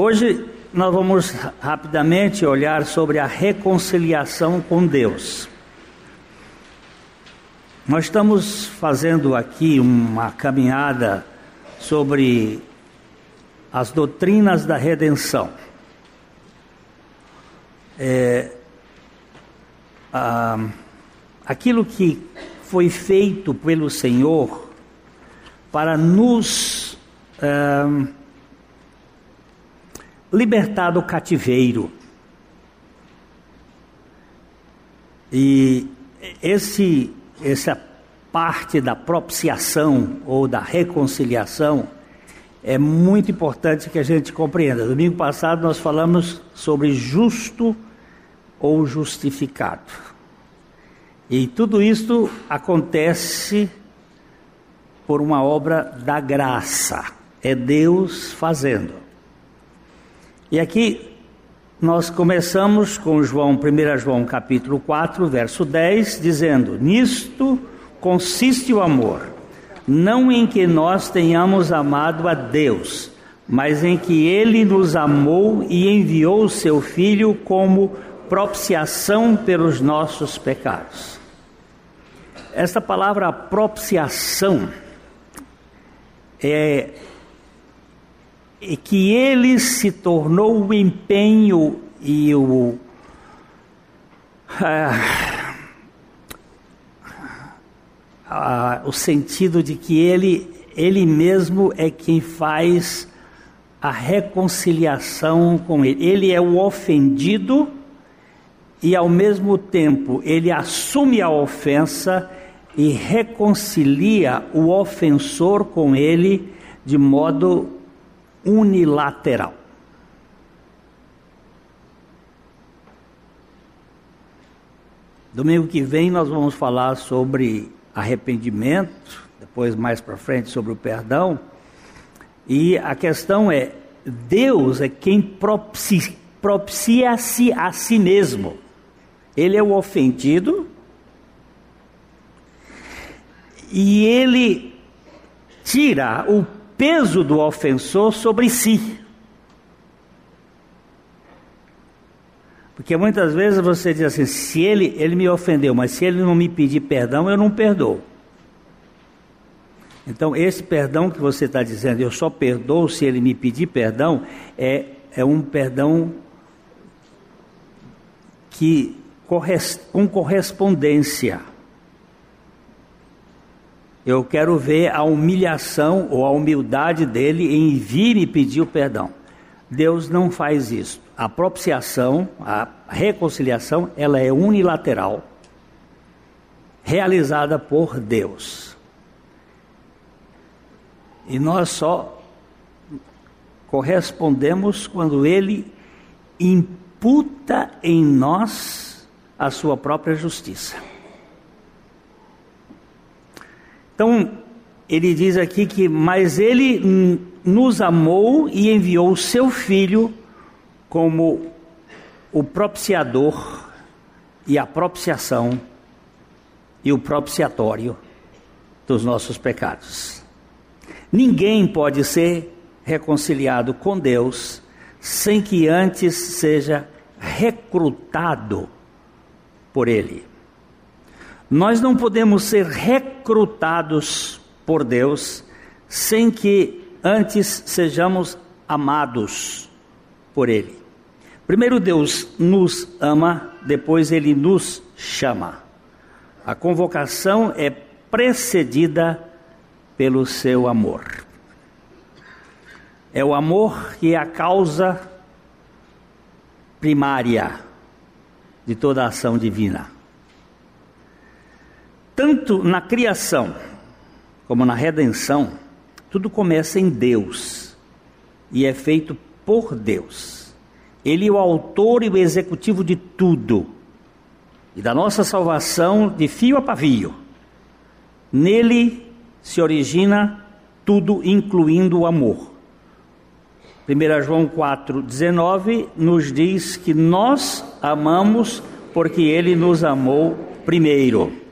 Hoje nós vamos rapidamente olhar sobre a reconciliação com Deus. Nós estamos fazendo aqui uma caminhada sobre as doutrinas da redenção. É, ah, aquilo que foi feito pelo Senhor para nos ah, libertar do cativeiro. E esse, essa parte da propiciação ou da reconciliação é muito importante que a gente compreenda. Domingo passado nós falamos sobre justo ou justificado. E tudo isso acontece por uma obra da graça. É Deus fazendo. E aqui nós começamos com João, 1 João capítulo 4, verso 10, dizendo: Nisto consiste o amor, não em que nós tenhamos amado a Deus, mas em que Ele nos amou e enviou o Seu Filho como propiciação pelos nossos pecados. Esta palavra propiciação é, é que Ele se tornou o empenho e o. Ah, ah, o sentido de que ele, ele mesmo é quem faz a reconciliação com ele. Ele é o ofendido e, ao mesmo tempo, ele assume a ofensa e reconcilia o ofensor com ele de modo unilateral. Domingo que vem nós vamos falar sobre arrependimento, depois mais para frente sobre o perdão. E a questão é: Deus é quem propicia-se propicia a si mesmo. Ele é o ofendido e ele tira o peso do ofensor sobre si. Porque muitas vezes você diz assim: se ele, ele me ofendeu, mas se ele não me pedir perdão, eu não perdoo. Então, esse perdão que você está dizendo, eu só perdoo se ele me pedir perdão, é, é um perdão que com correspondência. Eu quero ver a humilhação ou a humildade dele em vir e pedir o perdão. Deus não faz isso. A propiciação, a reconciliação, ela é unilateral, realizada por Deus. E nós só correspondemos quando Ele imputa em nós a sua própria justiça. Então, ele diz aqui que, mas ele nos amou e enviou o seu filho como o propiciador e a propiciação e o propiciatório dos nossos pecados. Ninguém pode ser reconciliado com Deus sem que antes seja recrutado por Ele. Nós não podemos ser recrutados por Deus sem que antes sejamos amados por Ele. Primeiro Deus nos ama, depois Ele nos chama. A convocação é precedida pelo seu amor. É o amor que é a causa primária de toda a ação divina. Tanto na criação como na redenção, tudo começa em Deus e é feito por Deus. Ele é o autor e o executivo de tudo e da nossa salvação de fio a pavio. Nele se origina tudo, incluindo o amor. 1 João 4,19 nos diz que nós amamos porque ele nos amou primeiro.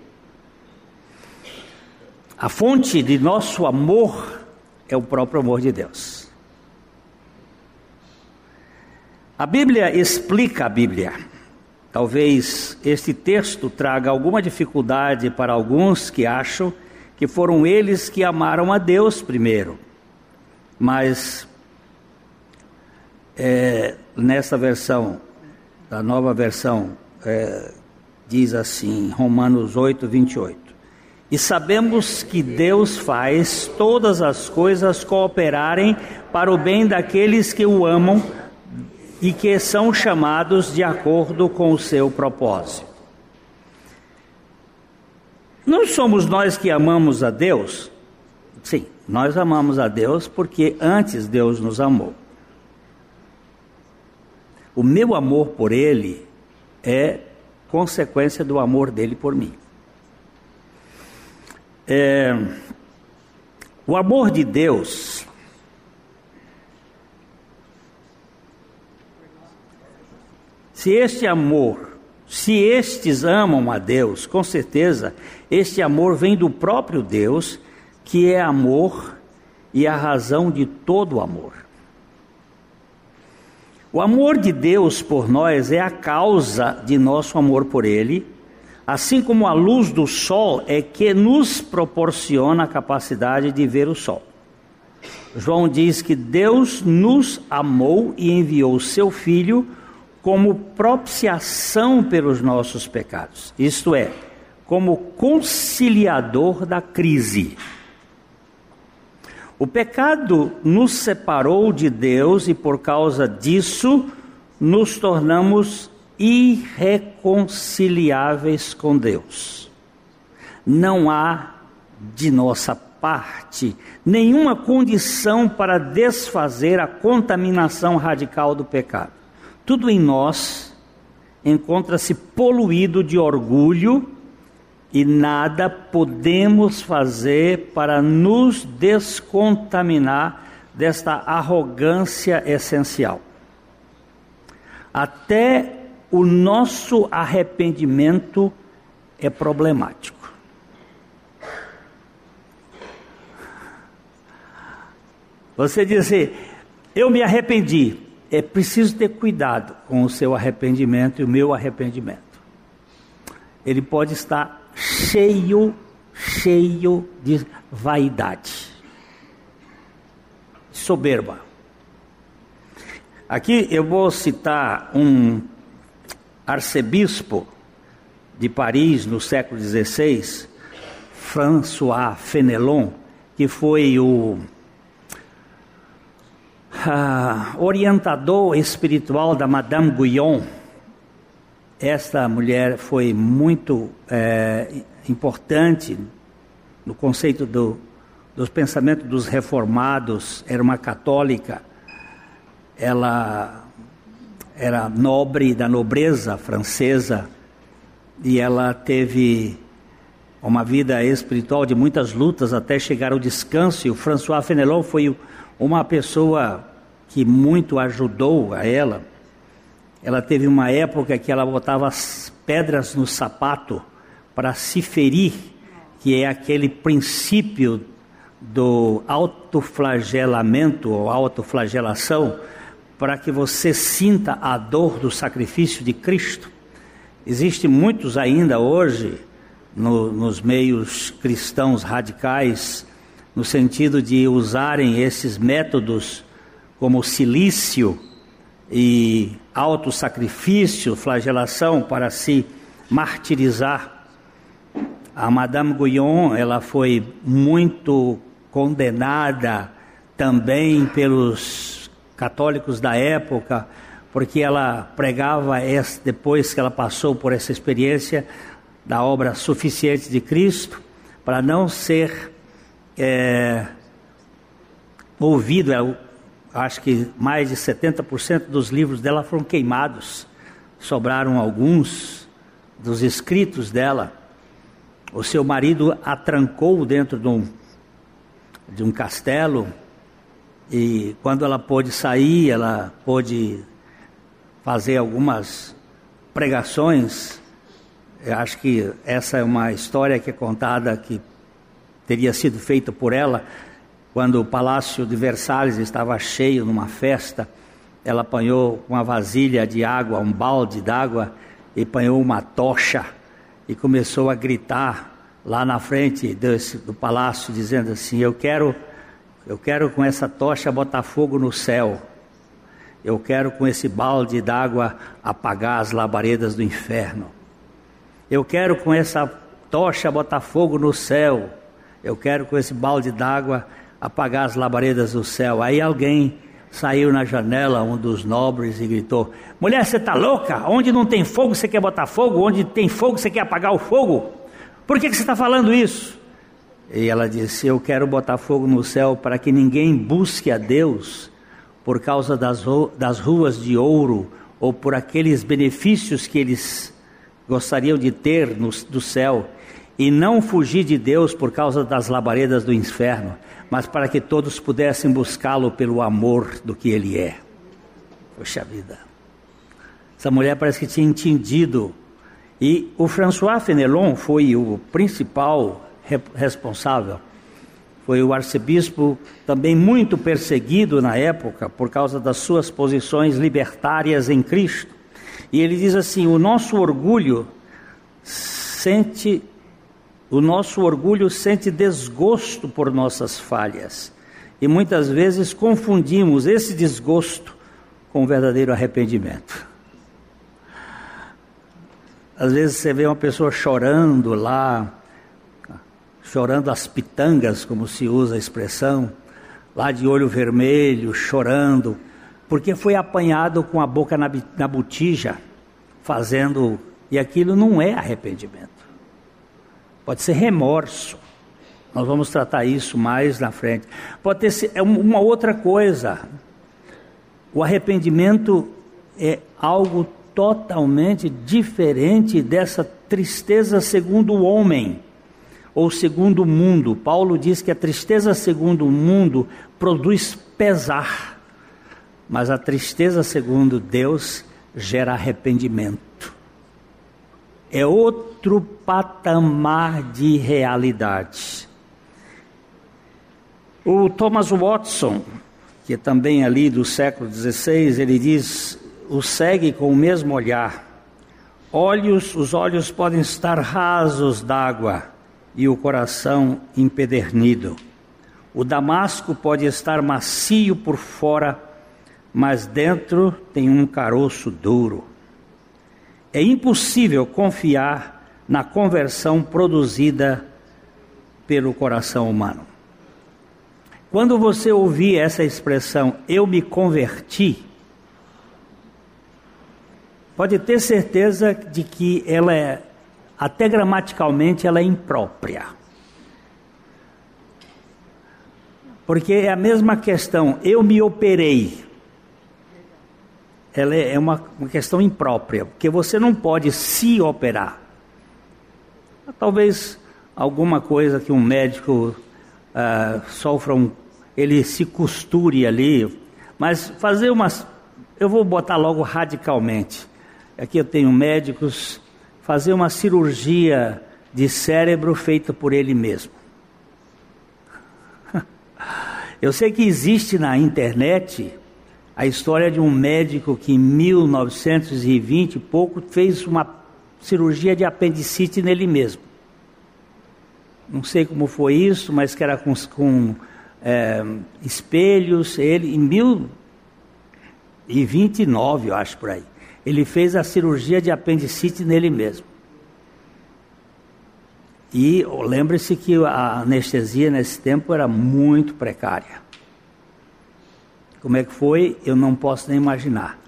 A fonte de nosso amor é o próprio amor de Deus. A Bíblia explica a Bíblia. Talvez este texto traga alguma dificuldade para alguns que acham que foram eles que amaram a Deus primeiro. Mas é, nessa versão, da nova versão, é, diz assim, Romanos 8, 28. E sabemos que Deus faz todas as coisas cooperarem para o bem daqueles que o amam e que são chamados de acordo com o seu propósito. Não somos nós que amamos a Deus? Sim, nós amamos a Deus porque antes Deus nos amou. O meu amor por Ele é consequência do amor dele por mim. É, o amor de Deus Se este amor, se estes amam a Deus, com certeza, este amor vem do próprio Deus, que é amor e a razão de todo amor. O amor de Deus por nós é a causa de nosso amor por Ele, assim como a luz do sol é que nos proporciona a capacidade de ver o sol. João diz que Deus nos amou e enviou seu Filho como propiciação pelos nossos pecados, isto é, como conciliador da crise. O pecado nos separou de Deus e por causa disso nos tornamos irreconciliáveis com Deus. Não há de nossa parte nenhuma condição para desfazer a contaminação radical do pecado. Tudo em nós encontra-se poluído de orgulho e nada podemos fazer para nos descontaminar desta arrogância essencial. Até o nosso arrependimento é problemático. Você dizer, eu me arrependi, é preciso ter cuidado com o seu arrependimento e o meu arrependimento. Ele pode estar cheio, cheio de vaidade, soberba. Aqui eu vou citar um arcebispo de Paris no século XVI, François Fenelon, que foi o uh, orientador espiritual da Madame Guyon. Esta mulher foi muito é, importante no conceito do, dos pensamentos dos reformados, era uma católica, ela era nobre da nobreza francesa e ela teve uma vida espiritual de muitas lutas até chegar ao descanso. E o François Fenelon foi uma pessoa que muito ajudou a ela. Ela teve uma época que ela botava as pedras no sapato para se ferir, que é aquele princípio do autoflagelamento ou autoflagelação, para que você sinta a dor do sacrifício de Cristo. Existem muitos ainda hoje no, nos meios cristãos radicais, no sentido de usarem esses métodos como silício e autossacrifício, flagelação para se martirizar. A Madame Guyon, ela foi muito condenada também pelos católicos da época, porque ela pregava depois que ela passou por essa experiência da obra suficiente de Cristo, para não ser é, ouvido, acho que mais de 70% dos livros dela foram queimados, sobraram alguns dos escritos dela. O seu marido a trancou dentro de um, de um castelo, e quando ela pôde sair, ela pôde fazer algumas pregações. Eu acho que essa é uma história que é contada que teria sido feita por ela quando o palácio de Versalhes estava cheio numa festa ela apanhou uma vasilha de água, um balde d'água, e apanhou uma tocha e começou a gritar lá na frente desse, do palácio, dizendo assim: Eu quero, eu quero com essa tocha botar fogo no céu. Eu quero com esse balde d'água apagar as labaredas do inferno. Eu quero com essa tocha botar fogo no céu. Eu quero com esse balde d'água apagar as labaredas do céu. Aí alguém saiu na janela, um dos nobres, e gritou: Mulher, você está louca? Onde não tem fogo você quer botar fogo? Onde tem fogo você quer apagar o fogo? Por que, que você está falando isso? E ela disse: Eu quero botar fogo no céu para que ninguém busque a Deus por causa das, das ruas de ouro ou por aqueles benefícios que eles gostariam de ter no, do céu e não fugir de Deus por causa das labaredas do inferno, mas para que todos pudessem buscá-lo pelo amor do que ele é. Poxa vida. Essa mulher parece que tinha entendido. E o François Fenelon foi o principal responsável. Foi o arcebispo também muito perseguido na época por causa das suas posições libertárias em Cristo. E ele diz assim: o nosso orgulho sente o nosso orgulho sente desgosto por nossas falhas e muitas vezes confundimos esse desgosto com o verdadeiro arrependimento. Às vezes você vê uma pessoa chorando lá, chorando as pitangas, como se usa a expressão, lá de olho vermelho, chorando, porque foi apanhado com a boca na, na botija, fazendo. E aquilo não é arrependimento pode ser remorso. Nós vamos tratar isso mais na frente. Pode ter é uma outra coisa. O arrependimento é algo totalmente diferente dessa tristeza segundo o homem ou segundo o mundo. Paulo diz que a tristeza segundo o mundo produz pesar, mas a tristeza segundo Deus gera arrependimento é outro patamar de realidade. O Thomas Watson, que é também ali do século XVI, ele diz: o segue com o mesmo olhar. Olhos, os olhos podem estar rasos d'água e o coração empedernido. O damasco pode estar macio por fora, mas dentro tem um caroço duro. É impossível confiar na conversão produzida pelo coração humano. Quando você ouvir essa expressão, eu me converti, pode ter certeza de que ela é, até gramaticalmente, ela é imprópria. Porque é a mesma questão, eu me operei ela é uma, uma questão imprópria, porque você não pode se operar. Talvez alguma coisa que um médico uh, sofra um, ele se costure ali, mas fazer umas, eu vou botar logo radicalmente. Aqui eu tenho médicos fazer uma cirurgia de cérebro feita por ele mesmo. Eu sei que existe na internet a história de um médico que em 1920 e pouco fez uma cirurgia de apendicite nele mesmo. Não sei como foi isso, mas que era com, com é, espelhos. Ele, em 1029, eu acho por aí, ele fez a cirurgia de apendicite nele mesmo. E lembre-se que a anestesia nesse tempo era muito precária. Como é que foi, eu não posso nem imaginar.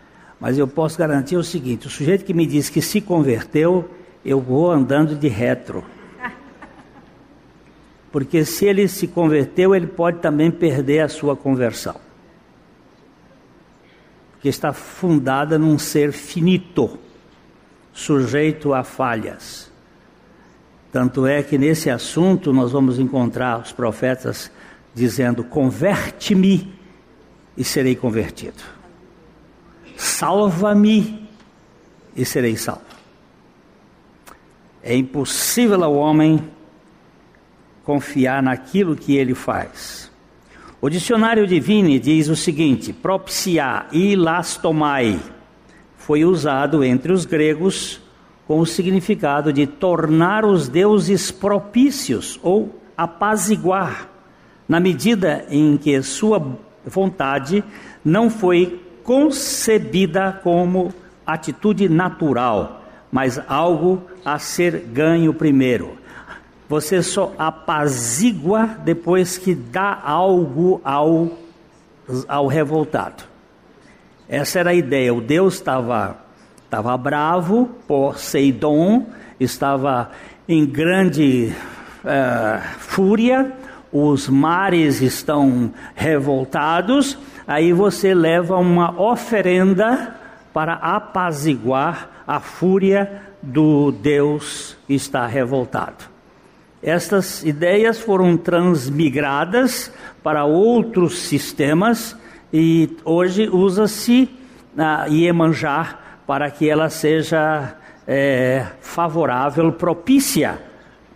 Mas eu posso garantir o seguinte: o sujeito que me diz que se converteu, eu vou andando de retro. Porque se ele se converteu, ele pode também perder a sua conversão. Porque está fundada num ser finito, sujeito a falhas. Tanto é que nesse assunto nós vamos encontrar os profetas dizendo: converte-me e serei convertido. Salva-me e serei salvo. É impossível ao homem confiar naquilo que ele faz. O dicionário Divine diz o seguinte: propiciar, ilastomai, foi usado entre os gregos com o significado de tornar os deuses propícios ou apaziguar, na medida em que sua vontade não foi concebida como atitude natural, mas algo a ser ganho primeiro. Você só apazigua depois que dá algo ao, ao revoltado. Essa era a ideia. O Deus estava estava bravo, Poseidon estava em grande uh, fúria, os mares estão revoltados, aí você leva uma oferenda para apaziguar a fúria do Deus que está revoltado. Estas ideias foram transmigradas para outros sistemas e hoje usa-se a Iemanjá para que ela seja é, favorável, propícia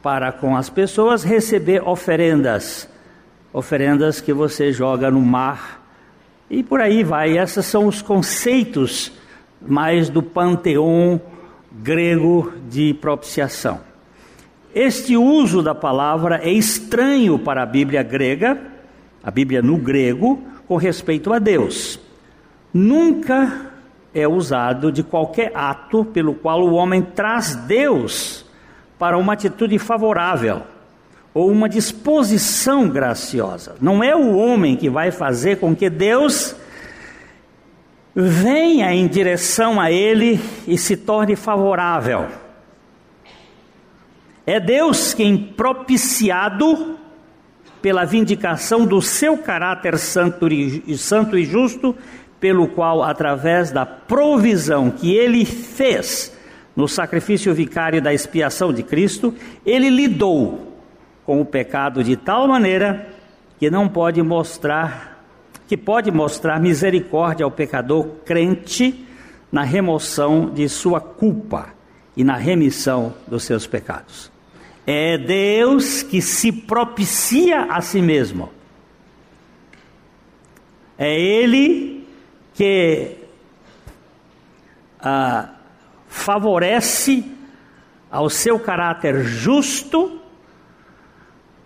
para com as pessoas receber oferendas, oferendas que você joga no mar e por aí vai. Esses são os conceitos mais do panteão grego de propiciação. Este uso da palavra é estranho para a Bíblia grega, a Bíblia no grego, com respeito a Deus. Nunca é usado de qualquer ato pelo qual o homem traz Deus para uma atitude favorável ou uma disposição graciosa. Não é o homem que vai fazer com que Deus venha em direção a ele e se torne favorável. É Deus quem, propiciado pela vindicação do seu caráter santo e, santo e justo, pelo qual, através da provisão que ele fez no sacrifício vicário da expiação de Cristo, ele lidou com o pecado de tal maneira que não pode mostrar, que pode mostrar misericórdia ao pecador crente na remoção de sua culpa e na remissão dos seus pecados. É Deus que se propicia a si mesmo. É Ele que ah, favorece ao seu caráter justo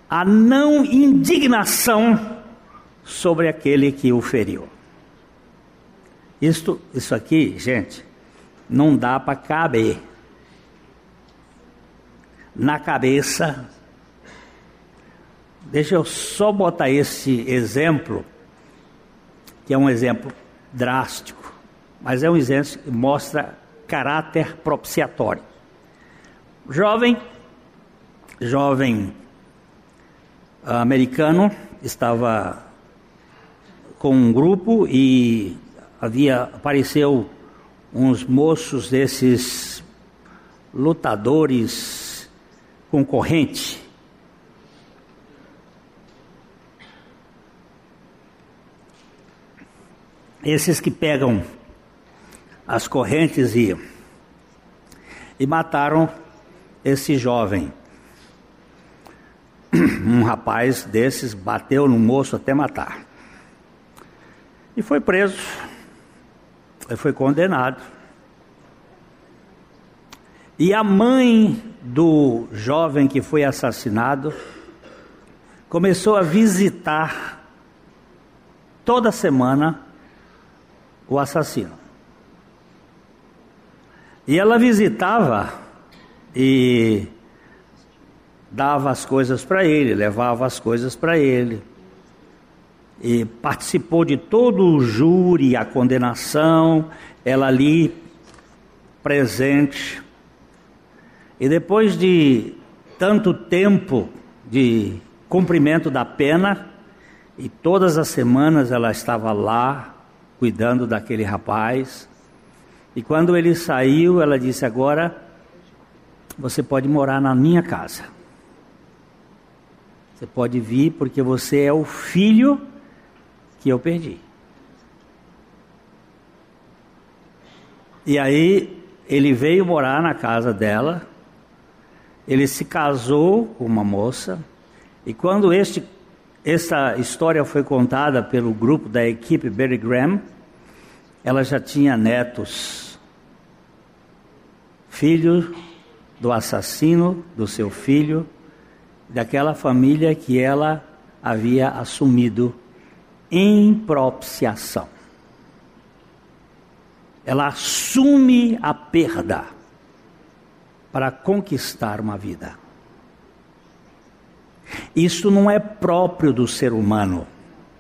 a não indignação sobre aquele que o feriu. Isto, isso aqui, gente, não dá para caber na cabeça. Deixa eu só botar esse exemplo, que é um exemplo drástico, mas é um exemplo que mostra caráter propiciatório. Jovem, jovem americano, estava com um grupo e havia apareceu uns moços desses lutadores concorrentes esses que pegam as correntes e, e mataram esse jovem. Um rapaz desses bateu no moço até matar. E foi preso. E foi condenado. E a mãe do jovem que foi assassinado começou a visitar toda semana o assassino. E ela visitava e dava as coisas para ele, levava as coisas para ele. E participou de todo o júri, a condenação, ela ali presente. E depois de tanto tempo de cumprimento da pena, e todas as semanas ela estava lá cuidando daquele rapaz. E quando ele saiu, ela disse: Agora você pode morar na minha casa. Você pode vir porque você é o filho que eu perdi. E aí ele veio morar na casa dela. Ele se casou com uma moça. E quando este essa história foi contada pelo grupo da equipe Berry Graham. Ela já tinha netos, filho do assassino do seu filho, daquela família que ela havia assumido em propiciação. Ela assume a perda para conquistar uma vida. Isso não é próprio do ser humano,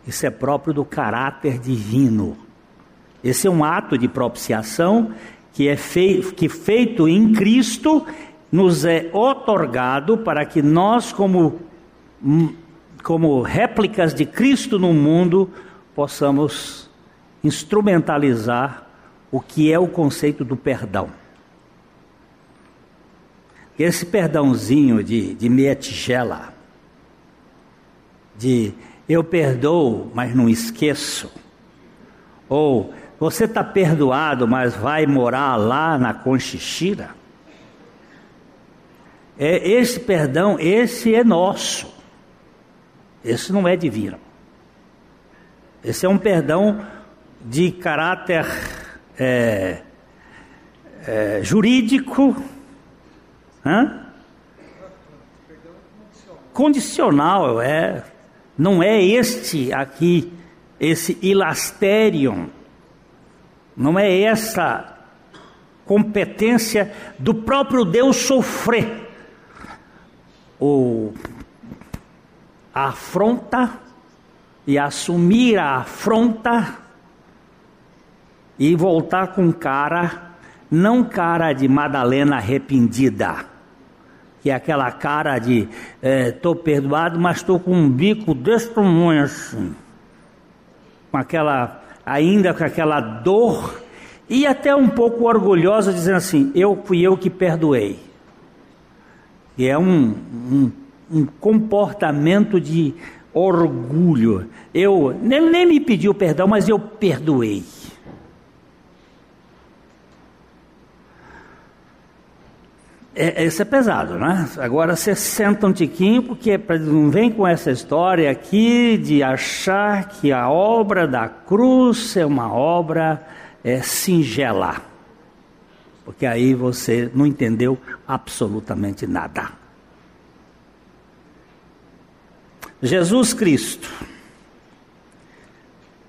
isso é próprio do caráter divino. Esse é um ato de propiciação que é feito, que feito em Cristo nos é otorgado para que nós, como, como réplicas de Cristo no mundo, possamos instrumentalizar o que é o conceito do perdão. Esse perdãozinho de, de meia tigela, de eu perdoo, mas não esqueço, ou você está perdoado, mas vai morar lá na Conchichira, é, esse perdão, esse é nosso. Esse não é divino. Esse é um perdão de caráter é, é, jurídico, hã? condicional, é. Não é este aqui, esse ilasterium. Não é essa competência do próprio Deus sofrer o, a afronta e assumir a afronta e voltar com cara, não cara de Madalena arrependida, que é aquela cara de estou é, perdoado, mas estou com um bico desse assim, com aquela, ainda com aquela dor e até um pouco orgulhosa, dizendo assim: eu fui eu que perdoei. E é um, um, um comportamento de orgulho. Eu, ele nem me pediu perdão, mas eu perdoei. É, isso é pesado, né? Agora você senta um tiquinho, porque não vem com essa história aqui de achar que a obra da cruz é uma obra é, singela porque aí você não entendeu absolutamente nada. Jesus Cristo,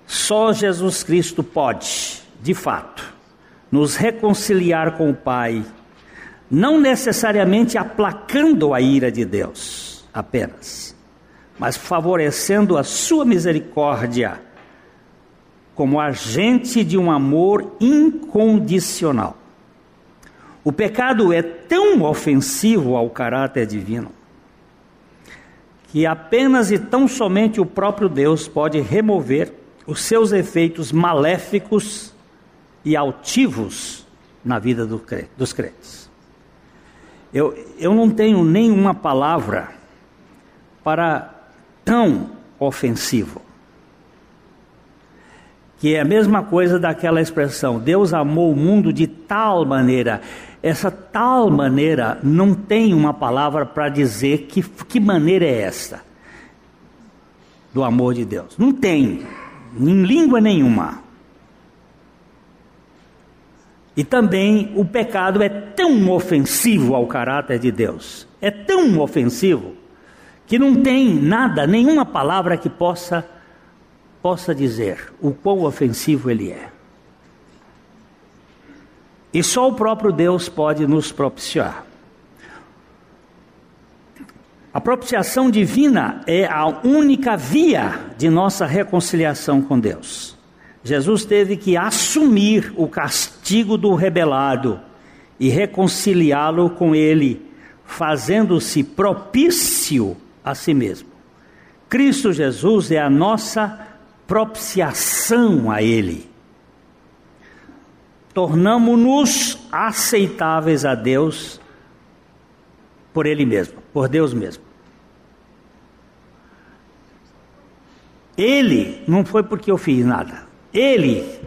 só Jesus Cristo pode, de fato, nos reconciliar com o Pai, não necessariamente aplacando a ira de Deus apenas, mas favorecendo a sua misericórdia como agente de um amor incondicional. O pecado é tão ofensivo ao caráter divino que apenas e tão somente o próprio Deus pode remover os seus efeitos maléficos e altivos na vida do, dos crentes. Eu, eu não tenho nenhuma palavra para tão ofensivo que é a mesma coisa daquela expressão: Deus amou o mundo de tal maneira. Essa tal maneira não tem uma palavra para dizer que, que maneira é esta do amor de Deus. Não tem, em língua nenhuma. E também o pecado é tão ofensivo ao caráter de Deus, é tão ofensivo, que não tem nada, nenhuma palavra que possa possa dizer o quão ofensivo ele é. E só o próprio Deus pode nos propiciar. A propiciação divina é a única via de nossa reconciliação com Deus. Jesus teve que assumir o castigo do rebelado e reconciliá-lo com ele, fazendo-se propício a si mesmo. Cristo Jesus é a nossa propiciação a Ele. Tornamos-nos aceitáveis a Deus por Ele mesmo, por Deus mesmo. Ele, não foi porque eu fiz nada, Ele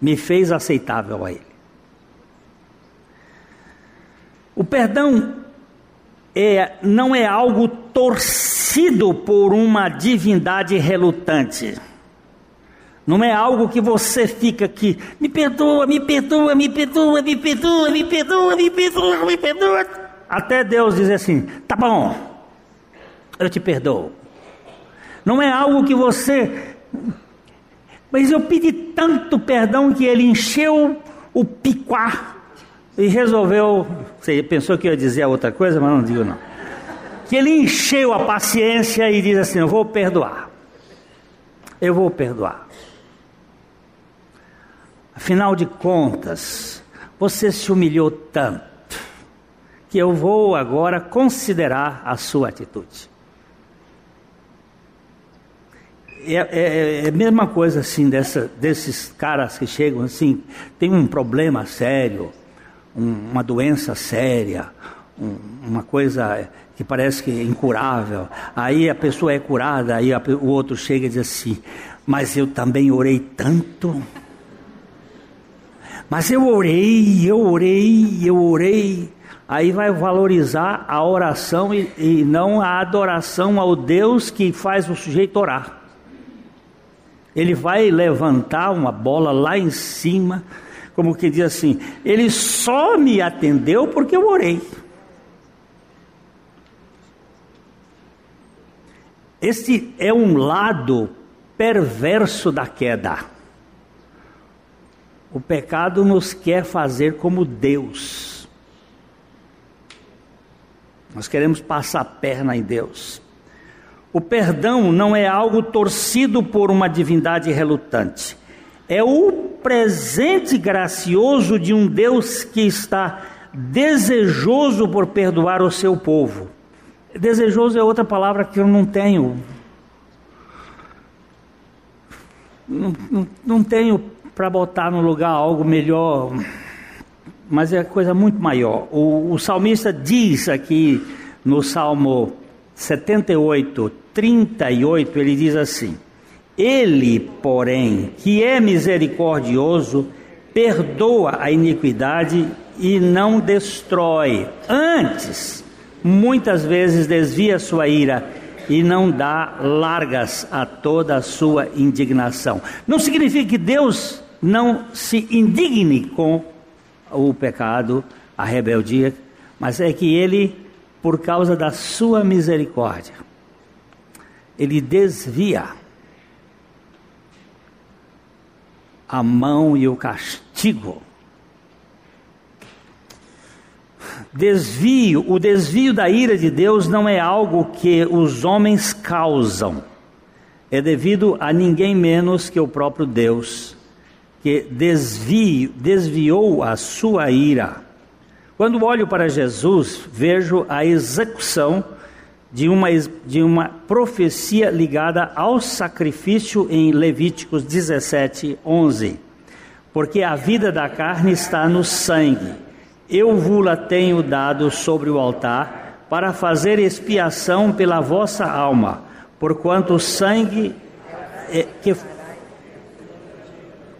me fez aceitável a Ele. O perdão é, não é algo torcido por uma divindade relutante. Não é algo que você fica aqui, me perdoa, me perdoa, me perdoa, me perdoa, me perdoa, me perdoa, me perdoa. Até Deus dizer assim: tá bom, eu te perdoo. Não é algo que você. Mas eu pedi tanto perdão que ele encheu o piquá e resolveu. Você pensou que eu ia dizer outra coisa, mas não digo não. Que ele encheu a paciência e diz assim: Eu vou perdoar. Eu vou perdoar. Afinal de contas, você se humilhou tanto que eu vou agora considerar a sua atitude. É, é, é, a mesma coisa assim dessa, desses caras que chegam assim, tem um problema sério, um, uma doença séria, um, uma coisa que parece que é incurável. Aí a pessoa é curada, aí a, o outro chega e diz assim: Mas eu também orei tanto. Mas eu orei, eu orei, eu orei. Aí vai valorizar a oração e, e não a adoração ao Deus que faz o sujeito orar. Ele vai levantar uma bola lá em cima, como que diz assim: Ele só me atendeu porque eu orei. Este é um lado perverso da queda. O pecado nos quer fazer como Deus. Nós queremos passar a perna em Deus. O perdão não é algo torcido por uma divindade relutante. É o presente gracioso de um Deus que está desejoso por perdoar o seu povo. Desejoso é outra palavra que eu não tenho. Não, não, não tenho para botar no lugar algo melhor, mas é coisa muito maior. O, o salmista diz aqui no Salmo 78, 38, ele diz assim: Ele, porém, que é misericordioso, perdoa a iniquidade e não destrói. Antes, muitas vezes desvia sua ira e não dá largas a toda a sua indignação. Não significa que Deus não se indigne com o pecado, a rebeldia, mas é que ele, por causa da sua misericórdia, ele desvia a mão e o castigo. Desvio, o desvio da ira de Deus não é algo que os homens causam, é devido a ninguém menos que o próprio Deus que desvio, desviou a sua ira. Quando olho para Jesus, vejo a execução de uma, de uma profecia ligada ao sacrifício em Levíticos 17, 11. Porque a vida da carne está no sangue. Eu vula tenho dado sobre o altar para fazer expiação pela vossa alma, porquanto o sangue é, que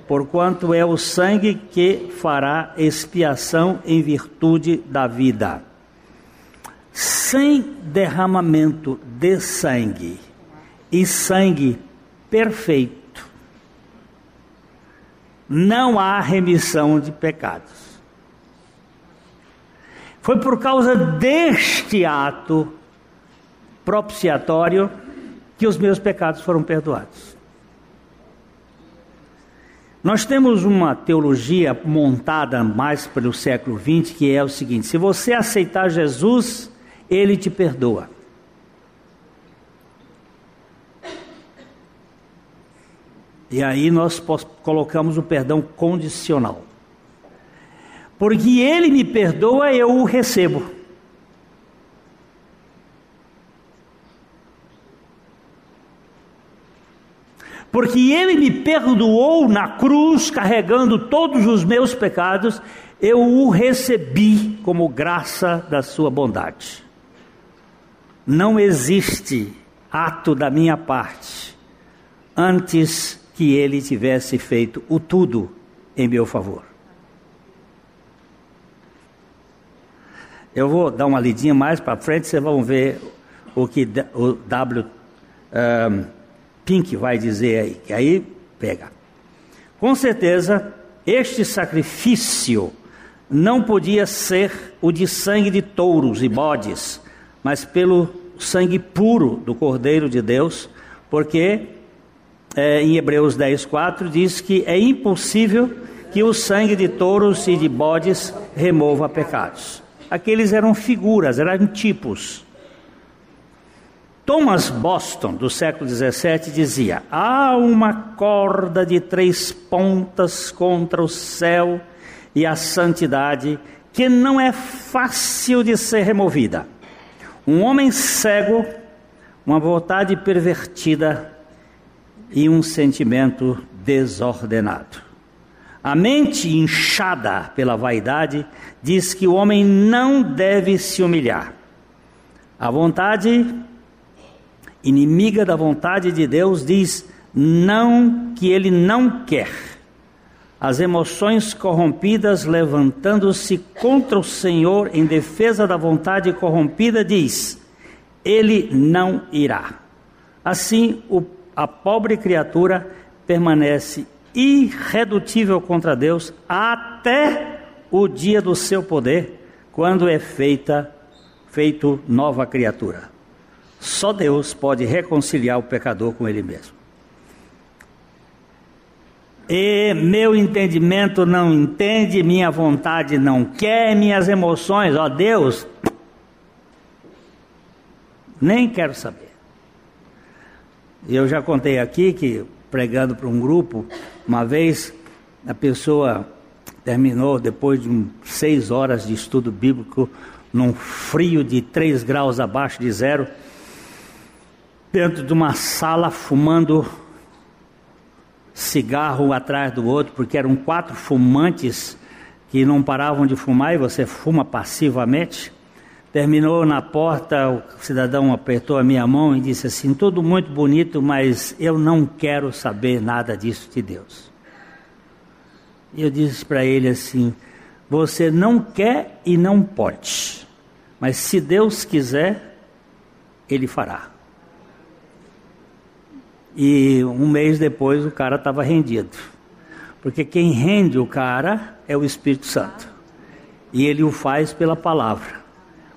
porquanto é o sangue que fará expiação em virtude da vida. Sem derramamento de sangue, e sangue perfeito, não há remissão de pecados. Foi por causa deste ato propiciatório que os meus pecados foram perdoados. Nós temos uma teologia montada mais pelo século XX que é o seguinte: se você aceitar Jesus, ele te perdoa. E aí nós colocamos o perdão condicional. Porque ele me perdoa, eu o recebo. porque ele me perdoou na cruz, carregando todos os meus pecados, eu o recebi como graça da sua bondade. Não existe ato da minha parte antes que ele tivesse feito o tudo em meu favor. Eu vou dar uma lidinha mais para frente, vocês vão ver o que o W. Um, Pink vai dizer aí, que aí pega. Com certeza, este sacrifício não podia ser o de sangue de touros e bodes, mas pelo sangue puro do Cordeiro de Deus, porque é, em Hebreus 10, 4 diz que é impossível que o sangue de touros e de bodes remova pecados. Aqueles eram figuras, eram tipos. Thomas Boston, do século XVII, dizia: há uma corda de três pontas contra o céu e a santidade que não é fácil de ser removida. Um homem cego, uma vontade pervertida e um sentimento desordenado. A mente inchada pela vaidade diz que o homem não deve se humilhar. A vontade inimiga da vontade de Deus, diz não que ele não quer. As emoções corrompidas levantando-se contra o Senhor em defesa da vontade corrompida, diz: ele não irá. Assim, o, a pobre criatura permanece irredutível contra Deus até o dia do seu poder, quando é feita feito nova criatura. Só Deus pode reconciliar o pecador com ele mesmo. E meu entendimento não entende, minha vontade não quer, minhas emoções, ó Deus, nem quero saber. Eu já contei aqui que, pregando para um grupo, uma vez a pessoa terminou, depois de um, seis horas de estudo bíblico, num frio de três graus abaixo de zero, dentro de uma sala fumando cigarro atrás do outro, porque eram quatro fumantes que não paravam de fumar e você fuma passivamente. Terminou na porta, o cidadão apertou a minha mão e disse assim: Tudo muito bonito, mas eu não quero saber nada disso de Deus. E eu disse para ele assim: Você não quer e não pode, mas se Deus quiser, Ele fará. E um mês depois o cara estava rendido. Porque quem rende o cara é o Espírito Santo. E ele o faz pela palavra.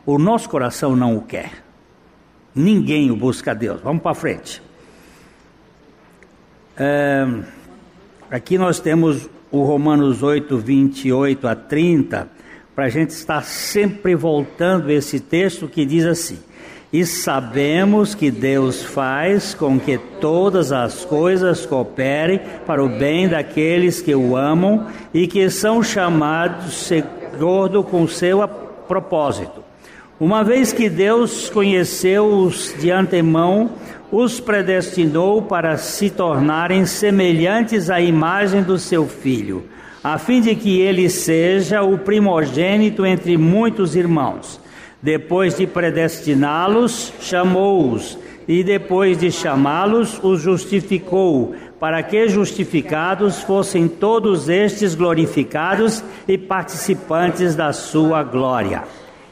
O nosso coração não o quer. Ninguém o busca a Deus. Vamos para frente. É, aqui nós temos o Romanos 8, 28 a 30, para a gente estar sempre voltando esse texto que diz assim: e sabemos que Deus faz com que todas as coisas cooperem para o bem daqueles que o amam e que são chamados acordo com seu propósito. Uma vez que Deus conheceu-os de antemão, os predestinou para se tornarem semelhantes à imagem do seu filho, a fim de que ele seja o primogênito entre muitos irmãos. Depois de predestiná-los, chamou-os, e depois de chamá-los, os justificou, para que justificados fossem todos estes glorificados e participantes da sua glória.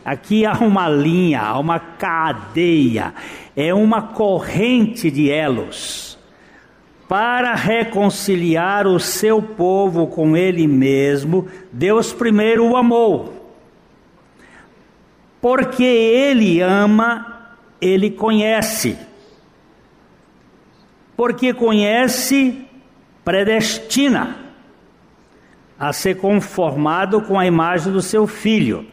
Aqui há uma linha, há uma cadeia, é uma corrente de elos. Para reconciliar o seu povo com ele mesmo, Deus primeiro o amou porque ele ama, ele conhece. Porque conhece, predestina a ser conformado com a imagem do seu filho.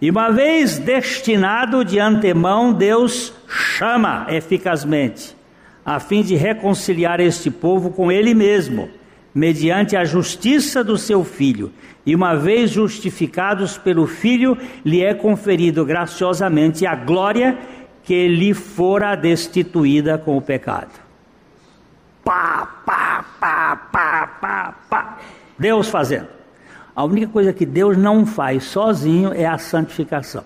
E uma vez destinado de antemão, Deus chama eficazmente, a fim de reconciliar este povo com Ele mesmo, mediante a justiça do seu filho e uma vez justificados pelo Filho, lhe é conferido graciosamente a glória que lhe fora destituída com o pecado. Pá, pá, pá, pá, pá, pá. Deus fazendo. A única coisa que Deus não faz sozinho é a santificação.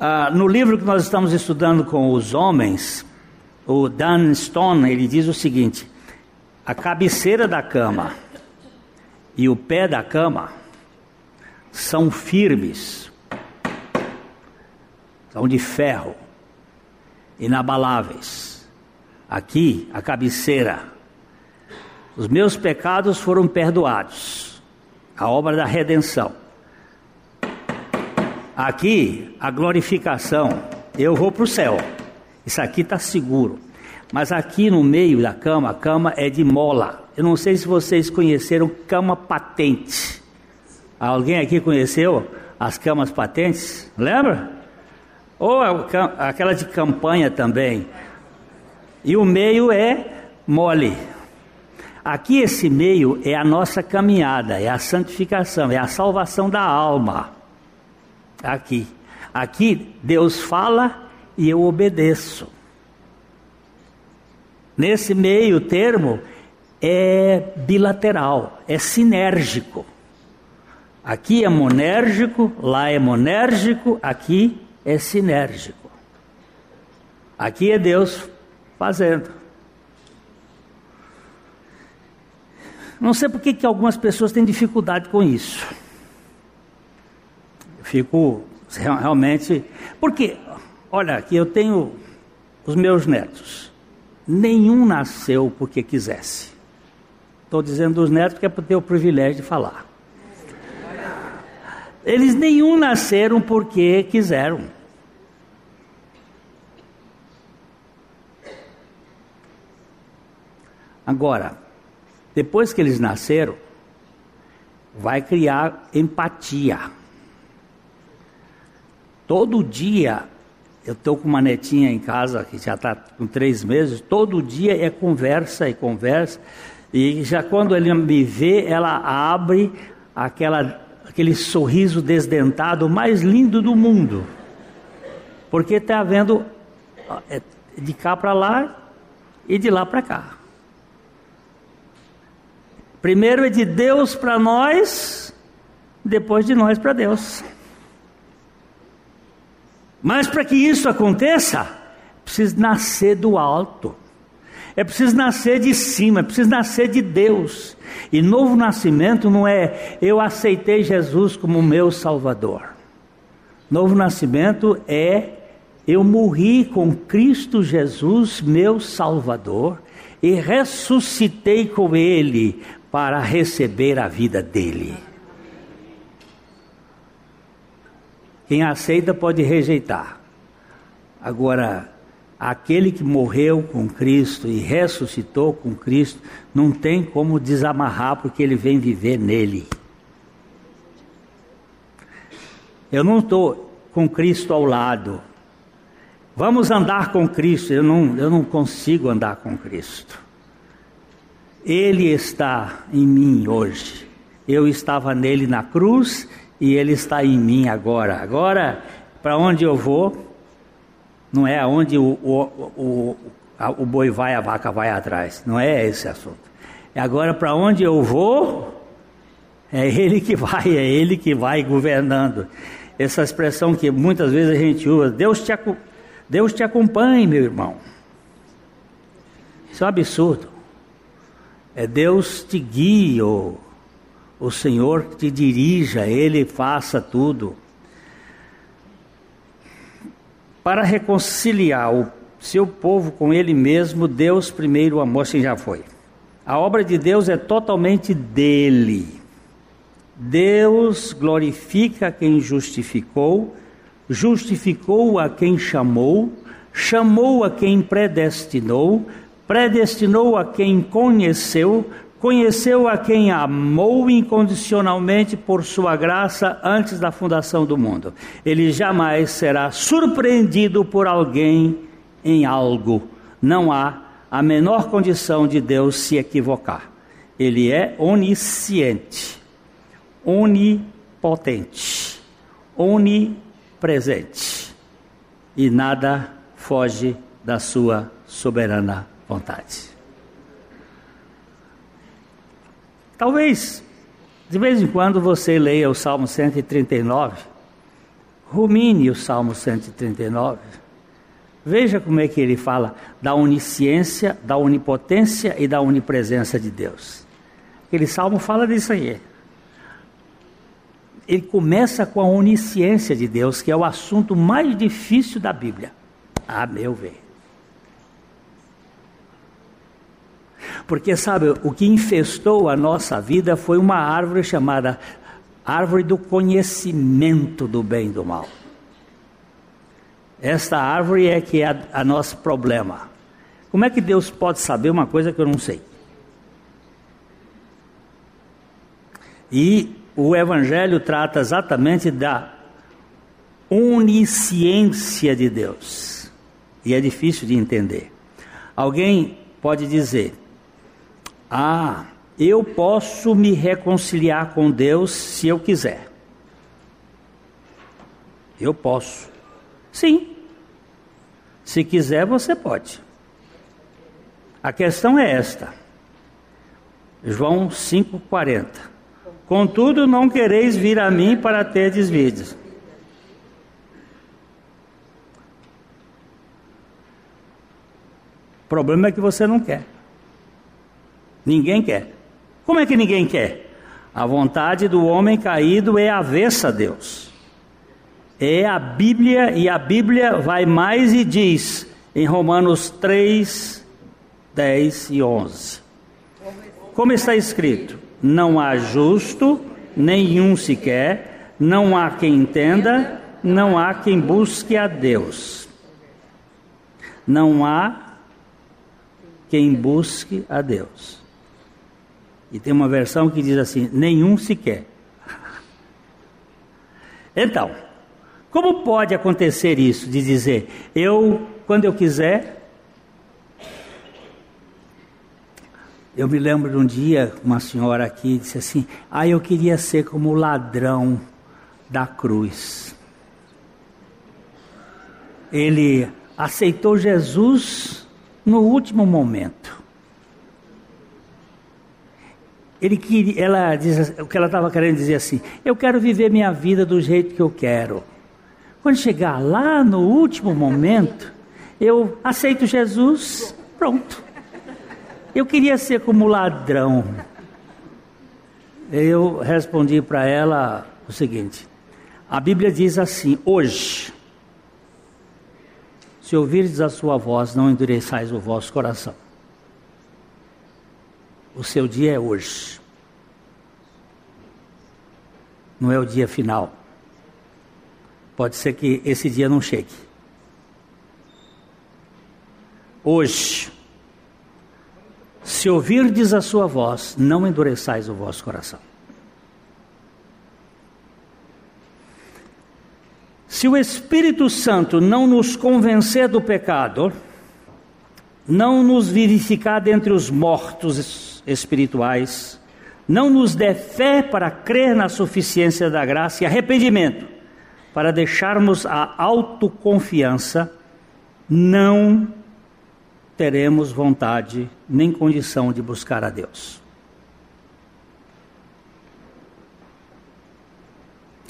Ah, no livro que nós estamos estudando com os homens, o Dan Stone, ele diz o seguinte: a cabeceira da cama e o pé da cama são firmes, são de ferro, inabaláveis. Aqui, a cabeceira. Os meus pecados foram perdoados. A obra da redenção. Aqui, a glorificação. Eu vou para o céu. Isso aqui está seguro. Mas aqui no meio da cama, a cama é de mola. Eu não sei se vocês conheceram cama patente. Alguém aqui conheceu as camas patentes? Lembra? Ou aquela de campanha também. E o meio é mole. Aqui esse meio é a nossa caminhada, é a santificação, é a salvação da alma. Aqui. Aqui Deus fala e eu obedeço. Nesse meio termo é bilateral, é sinérgico. Aqui é monérgico, lá é monérgico, aqui é sinérgico. Aqui é Deus fazendo. Não sei por que, algumas pessoas têm dificuldade com isso. Eu fico realmente. Porque, olha, aqui eu tenho os meus netos nenhum nasceu porque quisesse. Estou dizendo dos netos porque é para ter o privilégio de falar. Eles nenhum nasceram porque quiseram. Agora, depois que eles nasceram, vai criar empatia. Todo dia eu estou com uma netinha em casa que já está com três meses, todo dia é conversa e conversa. E já quando ele me vê, ela abre aquela, aquele sorriso desdentado mais lindo do mundo. Porque está vendo é, de cá para lá e de lá para cá. Primeiro é de Deus para nós, depois de nós para Deus. Mas para que isso aconteça, preciso nascer do alto. É preciso nascer de cima, é preciso nascer de Deus. E novo nascimento não é eu aceitei Jesus como meu Salvador. Novo nascimento é eu morri com Cristo Jesus, meu Salvador, e ressuscitei com Ele para receber a vida dele. Quem aceita pode rejeitar. Agora, aquele que morreu com Cristo e ressuscitou com Cristo, não tem como desamarrar, porque ele vem viver nele. Eu não estou com Cristo ao lado. Vamos andar com Cristo. Eu não, eu não consigo andar com Cristo. Ele está em mim hoje. Eu estava nele na cruz e Ele está em mim agora. Agora, para onde eu vou, não é aonde o, o, o, o boi vai, a vaca vai atrás. Não é esse assunto. É agora para onde eu vou, é Ele que vai, é Ele que vai governando. Essa expressão que muitas vezes a gente usa, Deus te, Deus te acompanhe, meu irmão. Isso é um absurdo. É Deus te guia, o Senhor te dirija, Ele faça tudo. Para reconciliar o seu povo com Ele mesmo, Deus primeiro amou, assim já foi. A obra de Deus é totalmente dele. Deus glorifica quem justificou, justificou a quem chamou, chamou a quem predestinou, predestinou a quem conheceu, Conheceu a quem amou incondicionalmente por sua graça antes da fundação do mundo. Ele jamais será surpreendido por alguém em algo. Não há a menor condição de Deus se equivocar. Ele é onisciente, onipotente, onipresente. E nada foge da sua soberana vontade. Talvez, de vez em quando, você leia o Salmo 139, rumine o Salmo 139, veja como é que ele fala da onisciência, da onipotência e da onipresença de Deus. Aquele salmo fala disso aí. ele começa com a onisciência de Deus, que é o assunto mais difícil da Bíblia, a meu ver. Porque, sabe, o que infestou a nossa vida foi uma árvore chamada árvore do conhecimento do bem e do mal. Esta árvore é que é a, nosso problema. Como é que Deus pode saber uma coisa que eu não sei? E o Evangelho trata exatamente da onisciência de Deus. E é difícil de entender. Alguém pode dizer: Ah, eu posso me reconciliar com Deus se eu quiser. Eu posso. Sim. Se quiser, você pode. A questão é esta. João 5,40. Contudo, não quereis vir a mim para ter vídeos. O problema é que você não quer. Ninguém quer. Como é que ninguém quer? A vontade do homem caído é avessa a Deus. É a Bíblia, e a Bíblia vai mais e diz em Romanos 3, 10 e 11. Como está escrito? Não há justo, nenhum sequer, não há quem entenda, não há quem busque a Deus. Não há quem busque a Deus. E tem uma versão que diz assim: nenhum sequer. Então, como pode acontecer isso de dizer, eu, quando eu quiser, Eu me lembro de um dia, uma senhora aqui disse assim: Ah, eu queria ser como o ladrão da cruz. Ele aceitou Jesus no último momento. Ele queria, ela diz, o que ela estava querendo dizer assim: Eu quero viver minha vida do jeito que eu quero. Quando chegar lá no último momento, eu aceito Jesus, pronto. Eu queria ser como ladrão. Eu respondi para ela o seguinte: a Bíblia diz assim: hoje, se ouvirdes a sua voz, não endureçais o vosso coração. O seu dia é hoje, não é o dia final. Pode ser que esse dia não chegue. Hoje, se ouvirdes a sua voz, não endureçais o vosso coração. Se o Espírito Santo não nos convencer do pecado, não nos vivificar dentre os mortos espirituais, não nos der fé para crer na suficiência da graça e arrependimento, para deixarmos a autoconfiança, não teremos vontade nem condição de buscar a Deus.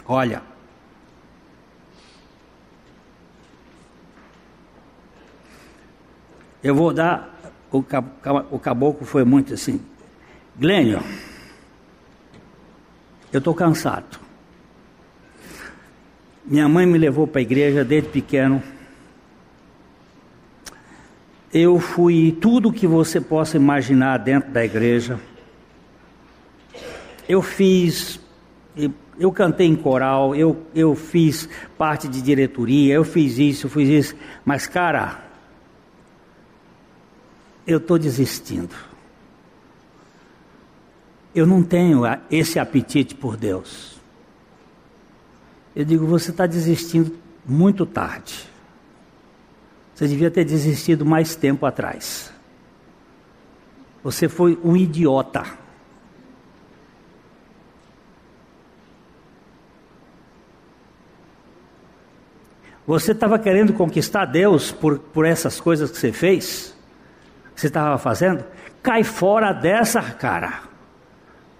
Olha, eu vou dar. O caboclo foi muito assim. Glênio, eu estou cansado. Minha mãe me levou para a igreja desde pequeno eu fui tudo que você possa imaginar dentro da igreja. Eu fiz, eu cantei em coral, eu, eu fiz parte de diretoria, eu fiz isso, eu fiz isso. Mas, cara, eu estou desistindo. Eu não tenho esse apetite por Deus. Eu digo, você está desistindo muito tarde. Você devia ter desistido mais tempo atrás. Você foi um idiota. Você estava querendo conquistar Deus por, por essas coisas que você fez? Que você estava fazendo? Cai fora dessa, cara.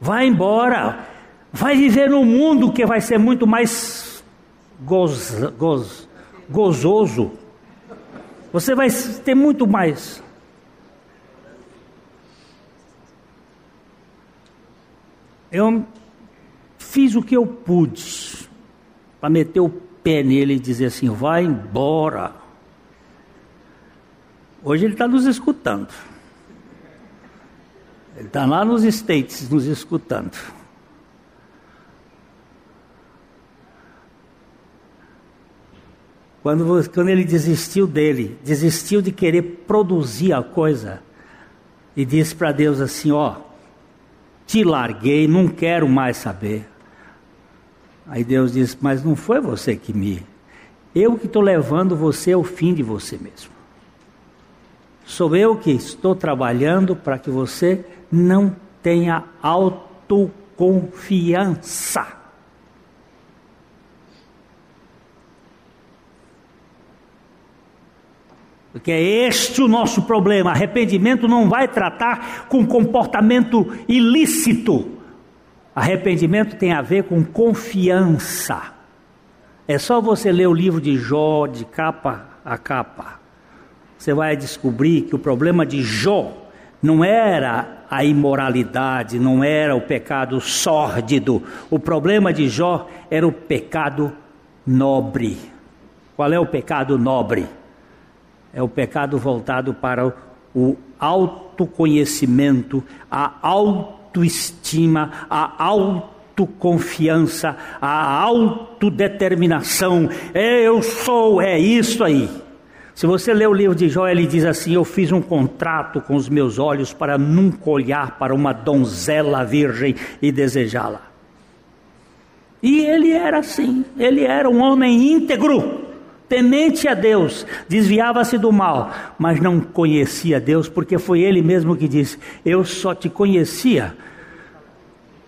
Vai embora. Vai viver num mundo que vai ser muito mais goz, goz, gozoso você vai ter muito mais. Eu fiz o que eu pude para meter o pé nele e dizer assim: vai embora. Hoje ele está nos escutando. Ele está lá nos States nos escutando. Quando, quando ele desistiu dele, desistiu de querer produzir a coisa, e disse para Deus assim: Ó, te larguei, não quero mais saber. Aí Deus disse: Mas não foi você que me. Eu que estou levando você ao fim de você mesmo. Sou eu que estou trabalhando para que você não tenha autoconfiança. Porque é este o nosso problema. Arrependimento não vai tratar com comportamento ilícito. Arrependimento tem a ver com confiança. É só você ler o livro de Jó de capa a capa. Você vai descobrir que o problema de Jó não era a imoralidade, não era o pecado sórdido. O problema de Jó era o pecado nobre. Qual é o pecado nobre? é o pecado voltado para o autoconhecimento, a autoestima, a autoconfiança, a autodeterminação. É, eu sou, é isso aí. Se você ler o livro de Jó, ele diz assim: Eu fiz um contrato com os meus olhos para nunca olhar para uma donzela virgem e desejá-la. E ele era assim, ele era um homem íntegro temente a Deus, desviava-se do mal, mas não conhecia Deus, porque foi ele mesmo que disse: Eu só te conhecia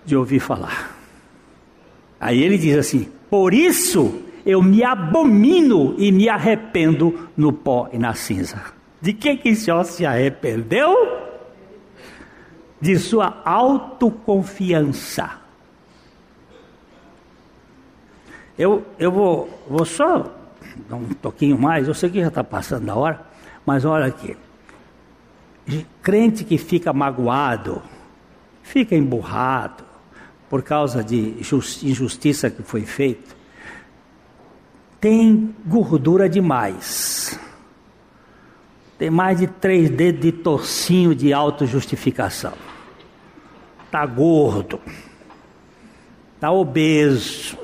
de ouvir falar. Aí ele diz assim: Por isso eu me abomino e me arrependo no pó e na cinza. De que que Jó se arrependeu? De sua autoconfiança. Eu, eu vou, vou só dar um toquinho mais, eu sei que já está passando da hora, mas olha aqui. Crente que fica magoado, fica emburrado por causa de injustiça que foi feita, tem gordura demais. Tem mais de três dedos de torcinho de autojustificação. Está gordo. Está obeso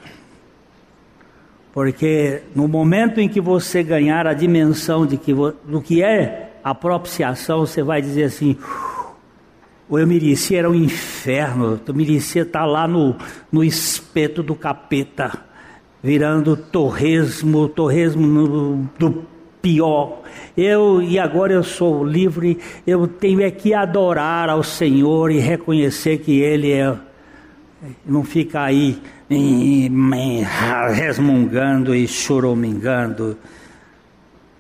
porque no momento em que você ganhar a dimensão de que, do que é a propiciação, você vai dizer assim: o eu merecia era um inferno, eu merecia estar lá no, no espeto do capeta, virando torresmo, torresmo no, do pior. Eu e agora eu sou livre, eu tenho é que adorar ao Senhor e reconhecer que Ele é. Não fica aí resmungando e choromingando.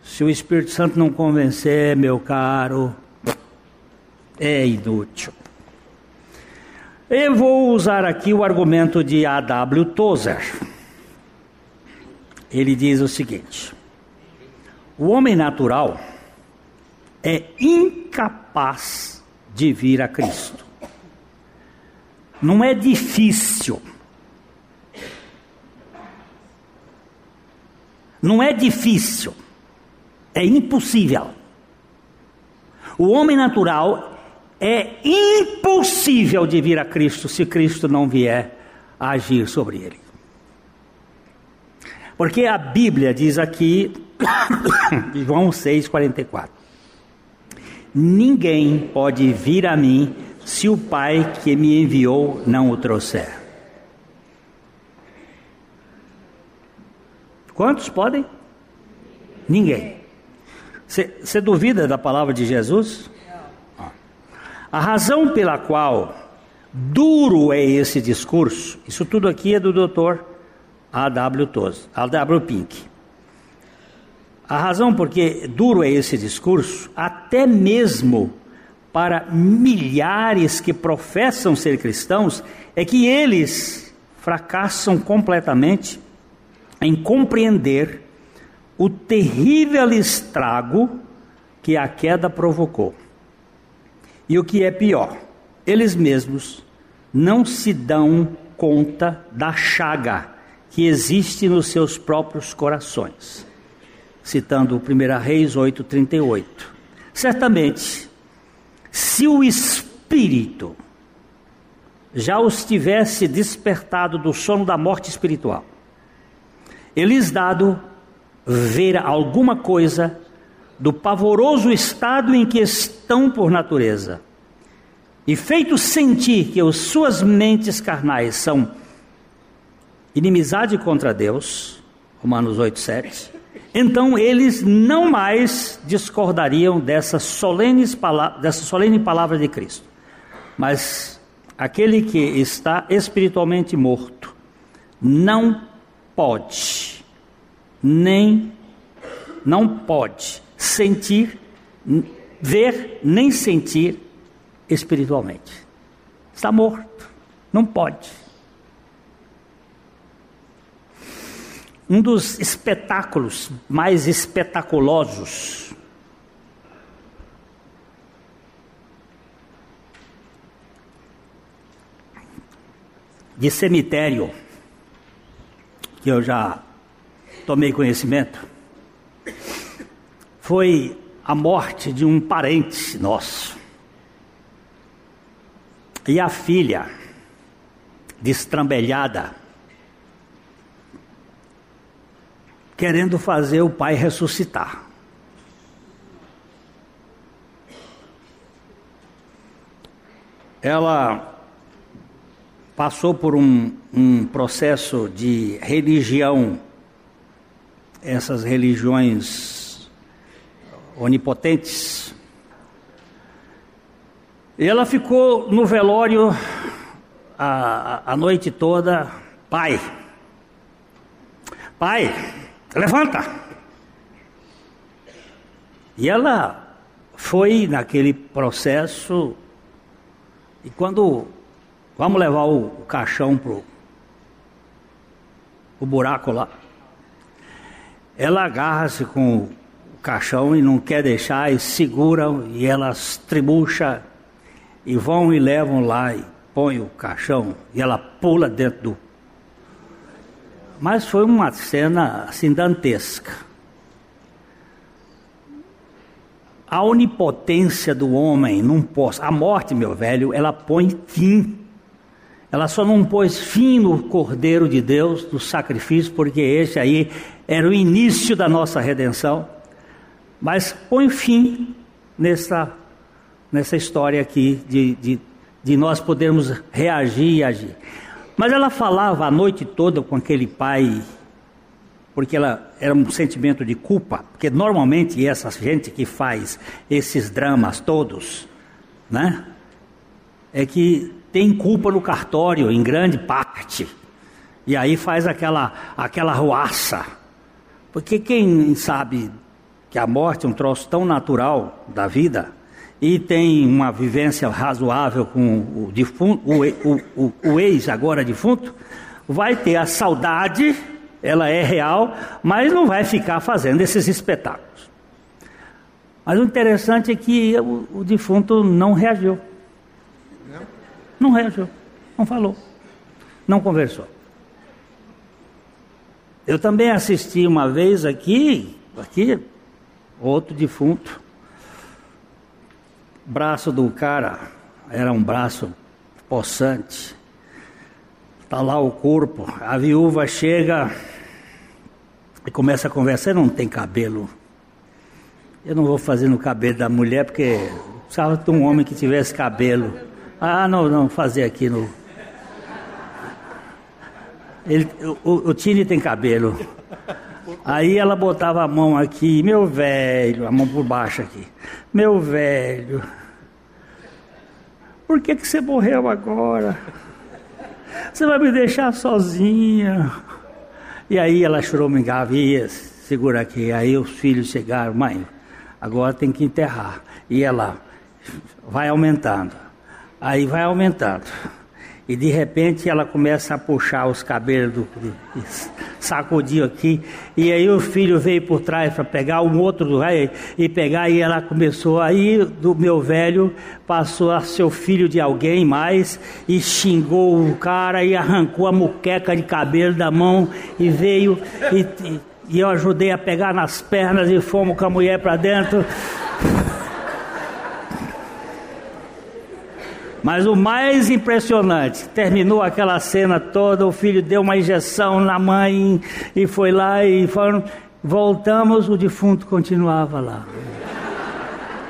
Se o Espírito Santo não convencer, meu caro, é inútil. Eu vou usar aqui o argumento de A.W. Tozer. Ele diz o seguinte: o homem natural é incapaz de vir a Cristo. Não é difícil Não é difícil, é impossível. O homem natural é impossível de vir a Cristo se Cristo não vier a agir sobre ele. Porque a Bíblia diz aqui, João 6,44: Ninguém pode vir a mim se o Pai que me enviou não o trouxer. Quantos podem? Ninguém. Você duvida da palavra de Jesus? A razão pela qual duro é esse discurso, isso tudo aqui é do doutor A.W. Toz, A.W. Pink. A razão porque duro é esse discurso, até mesmo para milhares que professam ser cristãos, é que eles fracassam completamente em compreender o terrível estrago que a queda provocou. E o que é pior, eles mesmos não se dão conta da chaga que existe nos seus próprios corações. Citando o 1 Reis 8,38. Certamente, se o Espírito já os tivesse despertado do sono da morte espiritual, eles dado ver alguma coisa do pavoroso estado em que estão por natureza, e feito sentir que as suas mentes carnais são inimizade contra Deus, Romanos 8, 7, então eles não mais discordariam dessa solene, dessa solene palavra de Cristo. Mas aquele que está espiritualmente morto não pode, nem não pode sentir, ver, nem sentir espiritualmente. Está morto, não pode. Um dos espetáculos mais espetaculosos de cemitério que eu já tomei conhecimento foi a morte de um parente nosso. E a filha, destrambelhada, querendo fazer o pai ressuscitar. Ela passou por um, um processo de religião, essas religiões onipotentes. E ela ficou no velório a, a noite toda, pai, pai, levanta. E ela foi naquele processo, e quando vamos levar o, caixão pro o buraco lá, ela agarra-se com o caixão e não quer deixar, e seguram, e elas tribucha e vão e levam lá e põe o caixão, e ela pula dentro do mas foi uma cena assim dantesca. A onipotência do homem não pode. A morte, meu velho, ela põe fim. Ela só não pôs fim no Cordeiro de Deus, do sacrifício, porque esse aí era o início da nossa redenção. Mas põe fim nessa, nessa história aqui de, de, de nós podermos reagir e agir. Mas ela falava a noite toda com aquele pai, porque ela era um sentimento de culpa, porque normalmente essa gente que faz esses dramas todos, né? É que tem culpa no cartório em grande parte. E aí faz aquela aquela ruaça. Porque quem sabe que a morte é um troço tão natural da vida, e tem uma vivência razoável com o, defunto, o, o, o ex agora defunto, vai ter a saudade, ela é real, mas não vai ficar fazendo esses espetáculos. Mas o interessante é que o, o defunto não reagiu. Não reagiu, não falou, não conversou. Eu também assisti uma vez aqui, aqui, outro defunto, braço do cara era um braço possante. Está lá o corpo. A viúva chega e começa a conversar. não tem cabelo. Eu não vou fazer no cabelo da mulher porque precisava de um homem que tivesse cabelo. Ah, não, não, fazer aqui no. Ele, o, o Tini tem cabelo. Aí ela botava a mão aqui, meu velho, a mão por baixo aqui. Meu velho, por que, que você morreu agora? Você vai me deixar sozinha. E aí ela chorou, me ia, segura aqui. Aí os filhos chegaram, mãe, agora tem que enterrar. E ela vai aumentando. Aí vai aumentando. E de repente ela começa a puxar os cabelos do, sacudiu aqui. E aí o filho veio por trás para pegar um outro aí, e pegar e ela começou aí do meu velho passou a ser filho de alguém mais e xingou o cara e arrancou a muqueca de cabelo da mão e veio e, e eu ajudei a pegar nas pernas e fomos com a mulher para dentro. Mas o mais impressionante, terminou aquela cena toda, o filho deu uma injeção na mãe e foi lá e foram, voltamos, o defunto continuava lá.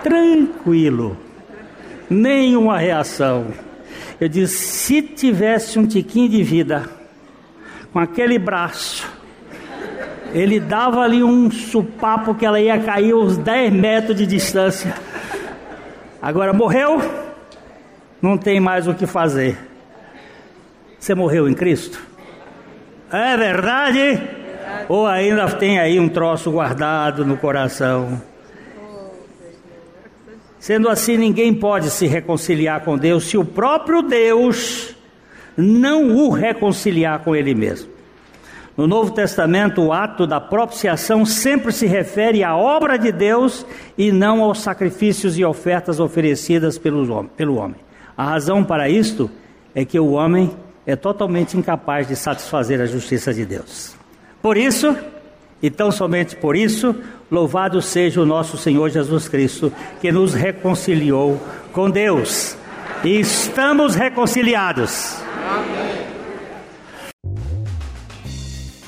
Tranquilo. Nenhuma reação. Eu disse, se tivesse um tiquinho de vida, com aquele braço, ele dava ali um supapo que ela ia cair uns 10 metros de distância. Agora morreu? Não tem mais o que fazer. Você morreu em Cristo? É verdade? verdade? Ou ainda tem aí um troço guardado no coração? Sendo assim, ninguém pode se reconciliar com Deus se o próprio Deus não o reconciliar com Ele mesmo. No Novo Testamento, o ato da propiciação sempre se refere à obra de Deus e não aos sacrifícios e ofertas oferecidas pelo homem. A razão para isto é que o homem é totalmente incapaz de satisfazer a justiça de Deus. Por isso, e tão somente por isso, louvado seja o nosso Senhor Jesus Cristo, que nos reconciliou com Deus. E estamos reconciliados.